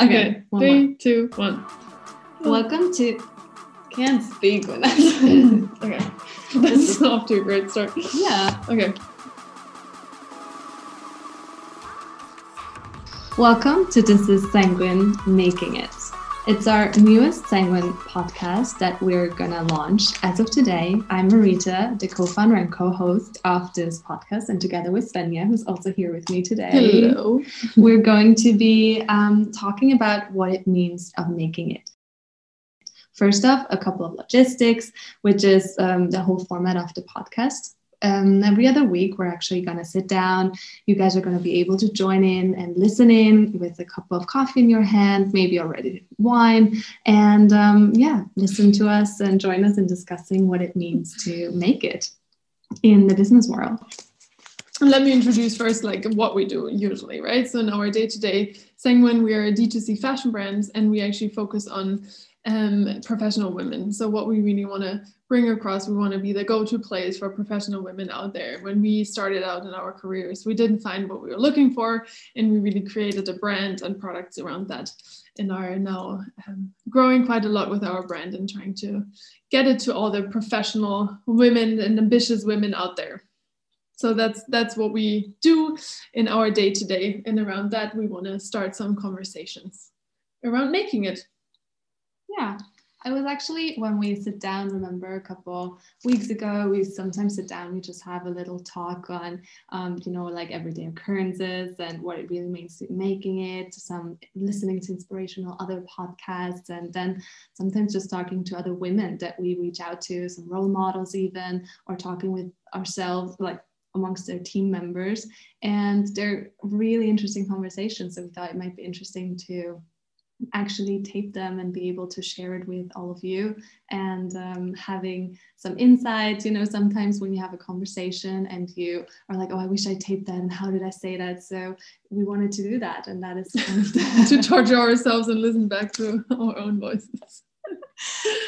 Okay, one three, two, one. more. Welcome to. Can't speak with that. Okay, this is off to a great start. yeah. Okay, Welcome to This is Sanguine Making It. It's our newest Sanguine podcast that we're gonna launch as of today. I'm Marita, the co-founder and co-host of this podcast, and together with Svenja, who's also here with me today. hello. we're going to be um, talking about what it means of making it. First off, a couple of logistics, which is um, the whole format of the podcast. Um, every other week, we're actually going to sit down. You guys are going to be able to join in and listen in with a cup of coffee in your hand, maybe already wine, and um, yeah, listen to us and join us in discussing what it means to make it in the business world. Let me introduce first like what we do usually, right? So in our day-to-day Sanguine, we are a D2C fashion brand and we actually focus on um, professional women. So what we really want to bring across, we want to be the go-to place for professional women out there. When we started out in our careers, we didn't find what we were looking for and we really created a brand and products around that and are now um, growing quite a lot with our brand and trying to get it to all the professional women and ambitious women out there so that's that's what we do in our day to day and around that we want to start some conversations around making it Yeah, I was actually when we sit down. Remember a couple weeks ago, we sometimes sit down. We just have a little talk on, um, you know, like everyday occurrences and what it really means to making it. Some listening to inspirational other podcasts, and then sometimes just talking to other women that we reach out to, some role models even, or talking with ourselves, like amongst their team members. And they're really interesting conversations. So we thought it might be interesting to actually tape them and be able to share it with all of you. And um, having some insights you know sometimes when you have a conversation and you are like oh i wish i taped that and how did i say that? So we wanted to do that and that is kind of the- to torture ourselves and listen back to our own voices.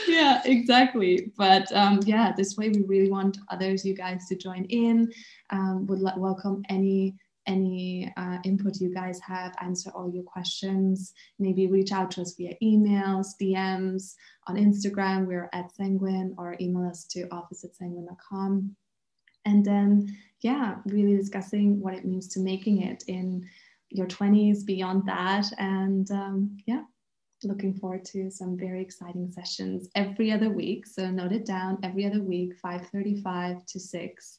Yeah exactly. But um, yeah this way we really want others you guys to join in. Um, would like welcome any any uh, input you guys have answer all your questions. Maybe reach out to us via emails dms on instagram. We're at sanguine or email us to office at sanguine.com and then yeah really discussing what it means to making it in your 20s beyond that. And um, yeah looking forward to some very exciting sessions every other week. So note it down every other week 5.35 to 6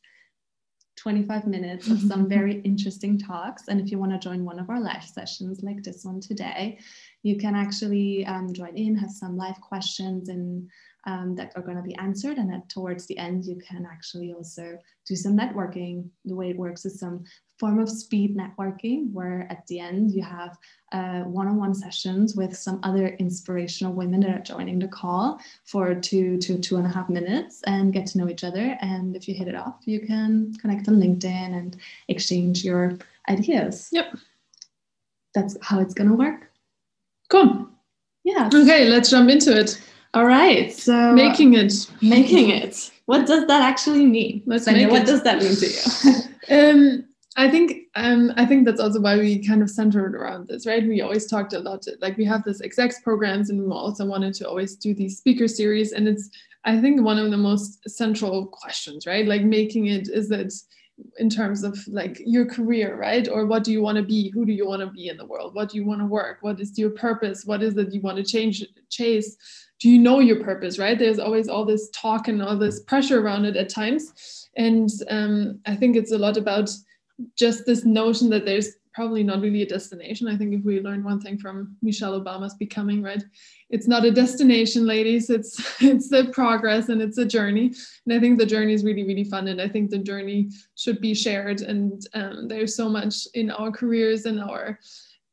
25 minutes of some very interesting talks. And if you want to join one of our live sessions like this one today you can actually um, join in have some live questions and um, that are going to be answered and at towards the end you can actually also do some networking. The way it works is some form of speed networking where at the end you have uh, one-on-one sessions with some other inspirational women that are joining the call for two to two and a half minutes and get to know each other. And if you hit it off you can connect on linkedin and exchange your ideas. Yep. that's how it's going to work. Cool. Yeah. Okay let's jump into it all right so making it making it what does that actually mean Let's what it. does that mean to you um I think um, I think that's also why we kind of centered around this, right? We always talked a lot, like we have this execs programs, and we also wanted to always do these speaker series, and it's I think one of the most central questions, right? Like making it is it in terms of like your career, right? Or what do you want to be? Who do you want to be in the world? What do you want to work? What is your purpose? What is it you want to change, chase? Do you know your purpose, right? There's always all this talk and all this pressure around it at times, and um, I think it's a lot about just this notion that there's probably not really a destination. I think if we learn one thing from Michelle Obama's Becoming, right, it's not a destination, ladies. It's it's a progress and it's a journey. And I think the journey is really really fun, and I think the journey should be shared. And um, there's so much in our careers and our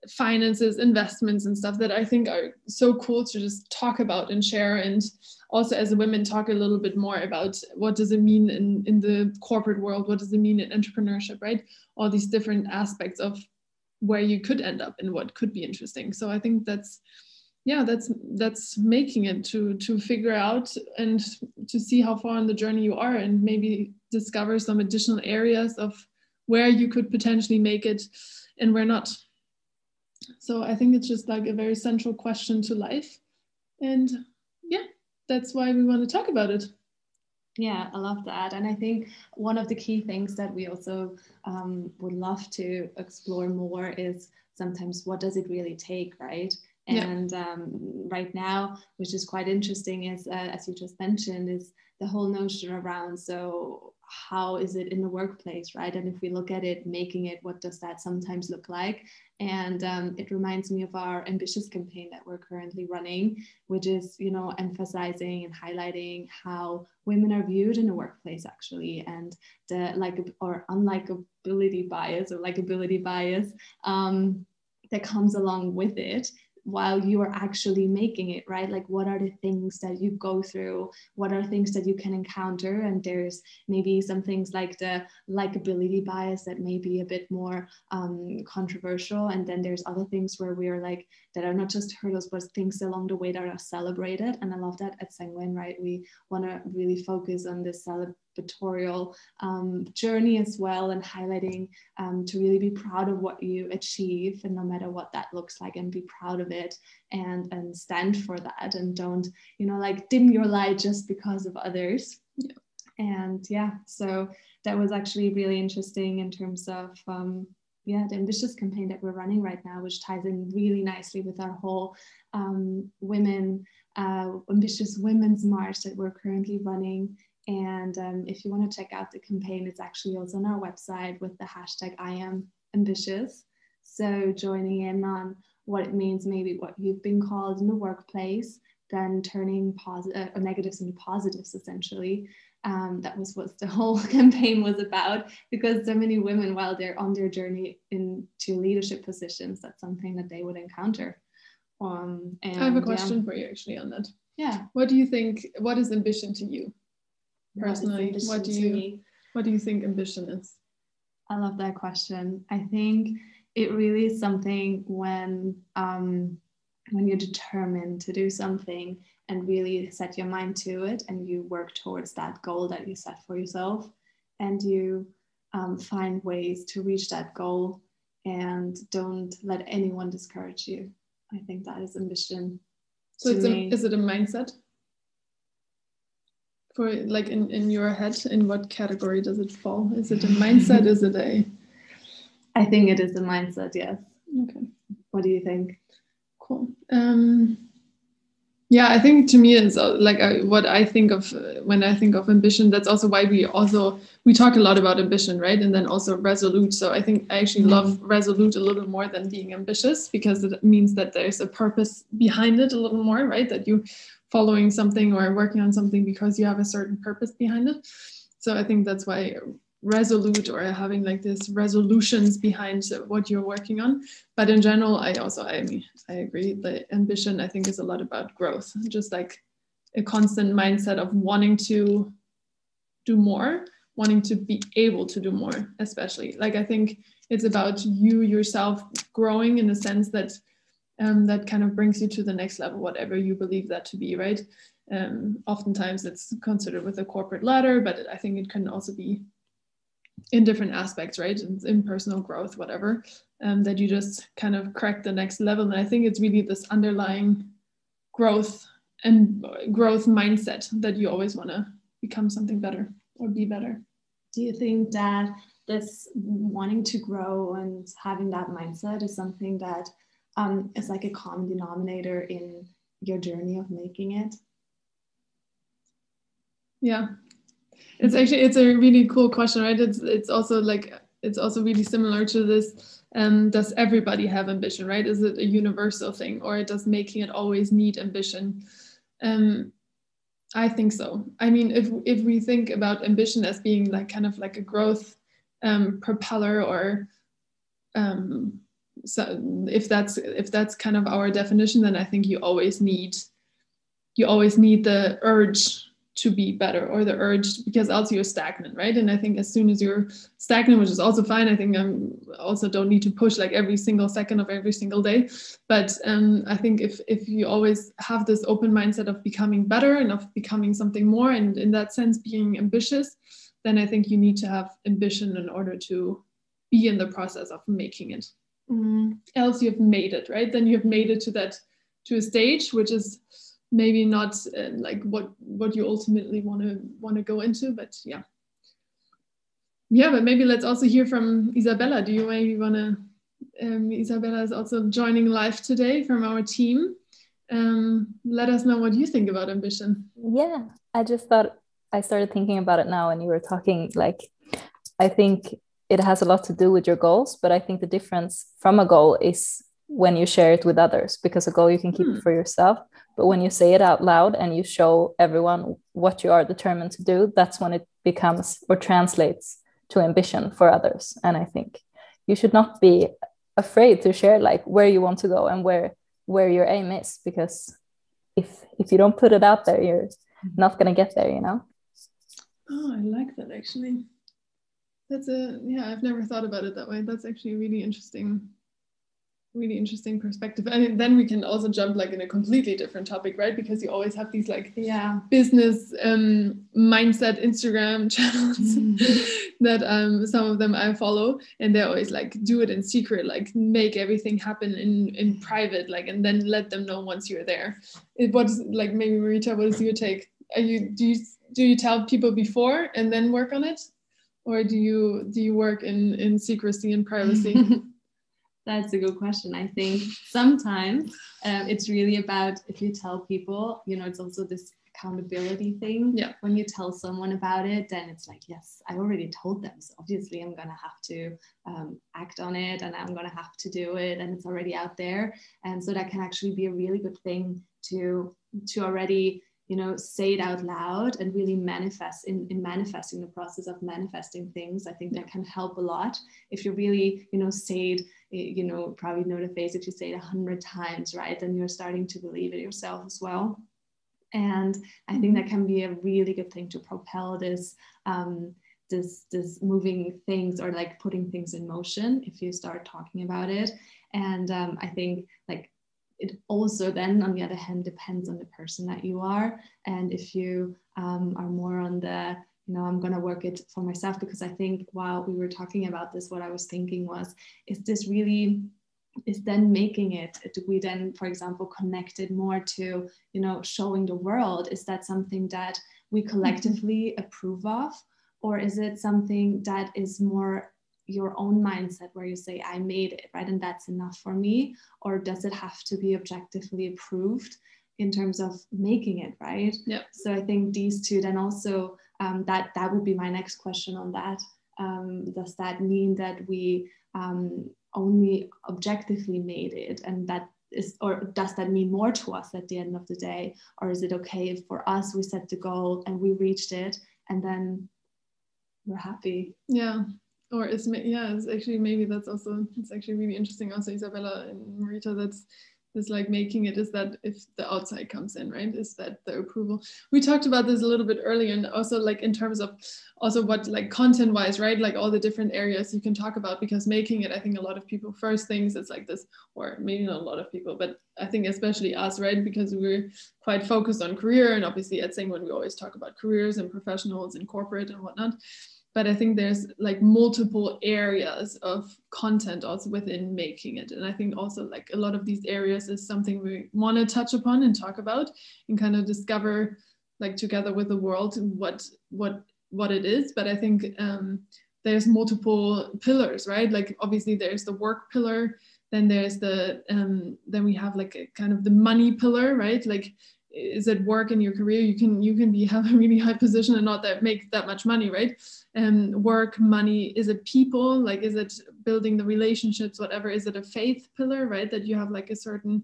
finances, investments, and stuff that I think are so cool to just talk about and share. And also as women talk a little bit more about what does it mean in, in the corporate world? What does it mean in entrepreneurship right? All these different aspects of where you could end up and what could be interesting. So i think that's yeah that's that's making it to to figure out and to see how far on the journey you are and maybe discover some additional areas of where you could potentially make it and where not So I think it's just like a very central question to life. And yeah, that's why we want to talk about it. Yeah, I love that. And I think one of the key things that we also um, would love to explore more is sometimes what does it really take, right? And yeah. um, right now, which is quite interesting, is uh, as you just mentioned, is the whole notion around so how is it in the workplace, right? And if we look at it, making it, what does that sometimes look like? And um, it reminds me of our ambitious campaign that we're currently running, which is, you know, emphasizing and highlighting how women are viewed in the workplace actually, and the like or unlikability bias or likability bias um, that comes along with it while you are actually making it right? Like what are the things that you go through? What are things that you can encounter? And there's maybe some things like the likability bias that may be a bit more um, controversial. And then there's other things where we are like that are not just hurdles but things along the way that are celebrated. And i love that at sanguine right? We want to really focus on this celebration celebratorial um, journey as well and highlighting um, to really be proud of what you achieve and no matter what that looks like and be proud of it and and stand for that and don't you know like dim your light just because of others yeah. and yeah so that was actually really interesting in terms of um, yeah the ambitious campaign that we're running right now which ties in really nicely with our whole um, women uh, ambitious women's march that we're currently running and um, if you want to check out the campaign, it's actually also on our website with the hashtag I am ambitious. So joining in on what it means, maybe what you've been called in the workplace, then turning positive uh, negatives into positives essentially. Um, that was what the whole campaign was about because so many women while they're on their journey into leadership positions that's something that they would encounter um, and, i have a question yeah. for you actually on that yeah what do you think what is ambition to you personally what do you what do you think ambition is? I love that question. I think it really is something when um, when you're determined to do something and really set your mind to it and you work towards that goal that you set for yourself and you um, find ways to reach that goal and don't let anyone discourage you. I think that is ambition so it's a, is it a mindset for like in, in your head in what category does it fall? Is it a mindset? Is it a i think it is a mindset yes. Okay. What do you think? Cool. Um yeah i think to me is uh, like uh, what i think of uh, when i think of ambition that's also why we also we talk a lot about ambition right? And then also resolute. So i think i actually mm-hmm. love resolute a little more than being ambitious because it means that there's a purpose behind it a little more right? That you following something or working on something because you have a certain purpose behind it. So I think that's why resolute or having like this resolutions behind what you're working on. But in general, I also I mean I agree. The ambition I think is a lot about growth, just like a constant mindset of wanting to do more, wanting to be able to do more, especially. Like I think it's about you yourself growing in the sense that um, that kind of brings you to the next level, whatever you believe that to be, right? Um, oftentimes it's considered with a corporate ladder, but I think it can also be in different aspects, right? In, in personal growth, whatever, um, that you just kind of crack the next level. And I think it's really this underlying growth and growth mindset that you always want to become something better or be better. Do you think that this wanting to grow and having that mindset is something that um, is like a common denominator in your journey of making it? Yeah, it's actually it's a really cool question, right? It's it's also like it's also really similar to this. Um, does everybody have ambition, right? Is it a universal thing, or does making it always need ambition? Um, I think so. I mean, if if we think about ambition as being like kind of like a growth um, propeller or um, so if that's if that's kind of our definition then i think you always need you always need the urge to be better or the urge because else you're stagnant right? And i think as soon as you're stagnant which is also fine i think i also don't need to push like every single second of every single day. But um, i think if if you always have this open mindset of becoming better and of becoming something more and in that sense being ambitious then i think you need to have ambition in order to be in the process of making it mm, else you've made it right? Then you've made it to that to a stage which is maybe not uh, like what what you ultimately want to want to go into but yeah. Yeah but maybe let's also hear from isabella. Do you maybe want to um, isabella is also joining live today from our team. Um, let us know what you think about ambition. Yeah i just thought i started thinking about it now and you were talking like i think it has a lot to do with your goals but i think the difference from a goal is when you share it with others because a goal you can keep hmm. it for yourself but when you say it out loud and you show everyone what you are determined to do that's when it becomes or translates to ambition for others. And i think you should not be afraid to share like where you want to go and where where your aim is because if if you don't put it out there you're not going to get there you know? Oh i like that actually that's a yeah i've never thought about it that way. That's actually a really interesting really interesting perspective. And then we can also jump like in a completely different topic right? Because you always have these like yeah. business um mindset instagram channels mm-hmm. that um some of them i follow. And they're always like do it in secret like make everything happen in in private like and then let them know once you're there. It was like maybe marita what is your take? Are you do you do you tell people before and then work on it or do you do you work in in secrecy and privacy That's a good question. I think sometimes um, it's really about if you tell people, you know, it's also this accountability thing. Yeah. When you tell someone about it, then it's like, yes, I already told them. So obviously, I'm gonna have to um, act on it, and I'm gonna have to do it, and it's already out there. And so that can actually be a really good thing to to already you know say it out loud and really manifest in, in manifesting the process of manifesting things. I think that can help a lot. If you really you know say it you know probably know the face if you say it a hundred times right then you're starting to believe it yourself as well. And i think that can be a really good thing to propel this um, this this moving things or like putting things in motion if you start talking about it. And um, i think like it also then on the other hand depends on the person that you are. And if you um, are more on the you know i'm going to work it for myself because i think while we were talking about this what i was thinking was is this really is then making it do we then for example connect it more to you know showing the world? Is that something that we mm-hmm. collectively approve of? Or is it something that is more your own mindset where you say i made it right? And that's enough for me? Or does it have to be objectively approved in terms of making it right? Yeah so i think these two then also um, that that would be my next question on that. Um, does that mean that we um, only objectively made it and that is or does that mean more to us at the end of the day? Or is it okay if for us we set the goal and we reached it and then we're happy? Yeah or is yeah it's actually maybe that's also it's actually really interesting also isabella and marita that's is like making it is that if the outside comes in right is that the approval. We talked about this a little bit earlier and also like in terms of also what like content wise right like all the different areas you can talk about because making it i think a lot of people first things it's like this or maybe not a lot of people but i think especially us right because we're quite focused on career and obviously at Sanguine we always talk about careers and professionals and corporate and whatnot but I think there's like multiple areas of content also within making it. And I think also like a lot of these areas is something we want to touch upon and talk about and kind of discover like together with the world what what what it is. But I think um, there's multiple pillars, right? Like obviously there's the work pillar, then there's the um, then we have like a kind of the money pillar, right? Like is it work in your career you can you can be have a really high position and not that make that much money right um, work money is it people? Like is it building the relationships whatever? Is it a faith pillar right? That you have like a certain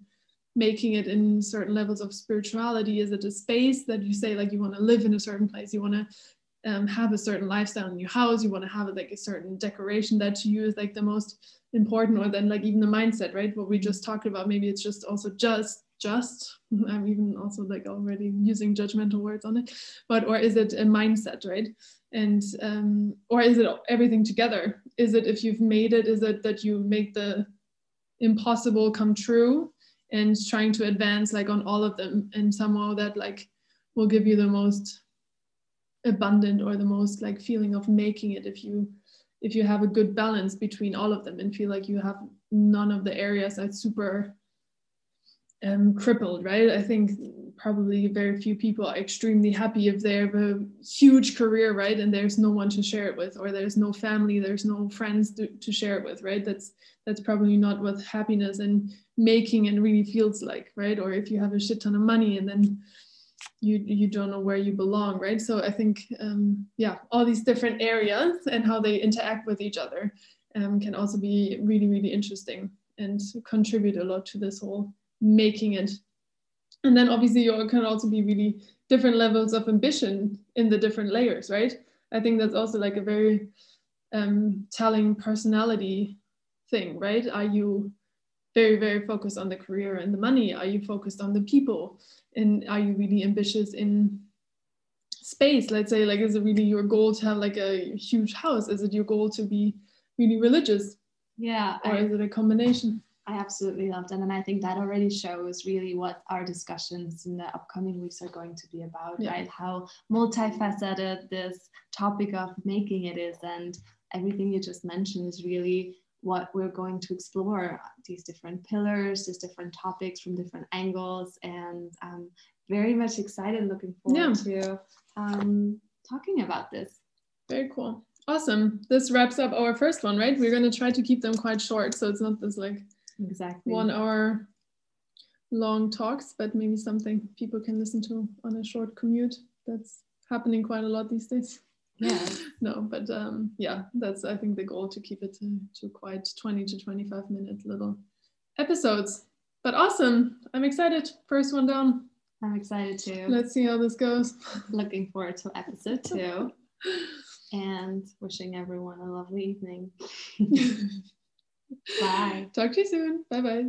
making it in certain levels of spirituality. Is it a space that you say like you want to live in a certain place? You want to um, have a certain lifestyle in your house? You want to have like a certain decoration that to you is like the most important or then like even the mindset right? What we just talked about. Maybe it's just also just just i'm even also like already using judgmental words on it. But or is it a mindset right and um or is it everything together is it if you've made it is it that you make the impossible come true and trying to advance like on all of them and somehow that like will give you the most abundant or the most like feeling of making it if you if you have a good balance between all of them and feel like you have none of the areas are super um, crippled, right? I think probably very few people are extremely happy if they have a huge career, right? And there's no one to share it with, or there's no family, there's no friends to, to share it with, right? That's that's probably not what happiness and making and really feels like, right? Or if you have a shit ton of money and then you you don't know where you belong, right? So I think um, yeah, all these different areas and how they interact with each other um, can also be really really interesting and contribute a lot to this whole making it and then obviously you can also be really different levels of ambition in the different layers right? I think that's also like a very um, telling personality thing right? Are you very very focused on the career and the money? Are you focused on the people? And are you really ambitious in space? Let's say like is it really your goal to have like a huge house? Is it your goal to be really religious? Yeah or I, is it a combination I absolutely loved it. And I think that already shows really what our discussions in the upcoming weeks are going to be about, yeah. right? How multifaceted this topic of making it is. And everything you just mentioned is really what we're going to explore these different pillars, these different topics from different angles. And I'm very much excited, looking forward yeah. to um, talking about this. Very cool. Awesome. This wraps up our first one, right? We're going to try to keep them quite short. So it's not this like exactly one hour long talks, but maybe something people can listen to on a short commute. That's happening quite a lot these days. Yeah. no, but um, yeah, that's I think the goal to keep it to, to quite 20 to 25 minute little episodes. But awesome. I'm excited. First one down. I'm excited too. Let's see how this goes. Looking forward to episode two. and wishing everyone a lovely evening. Bye. Talk to you soon. Bye bye.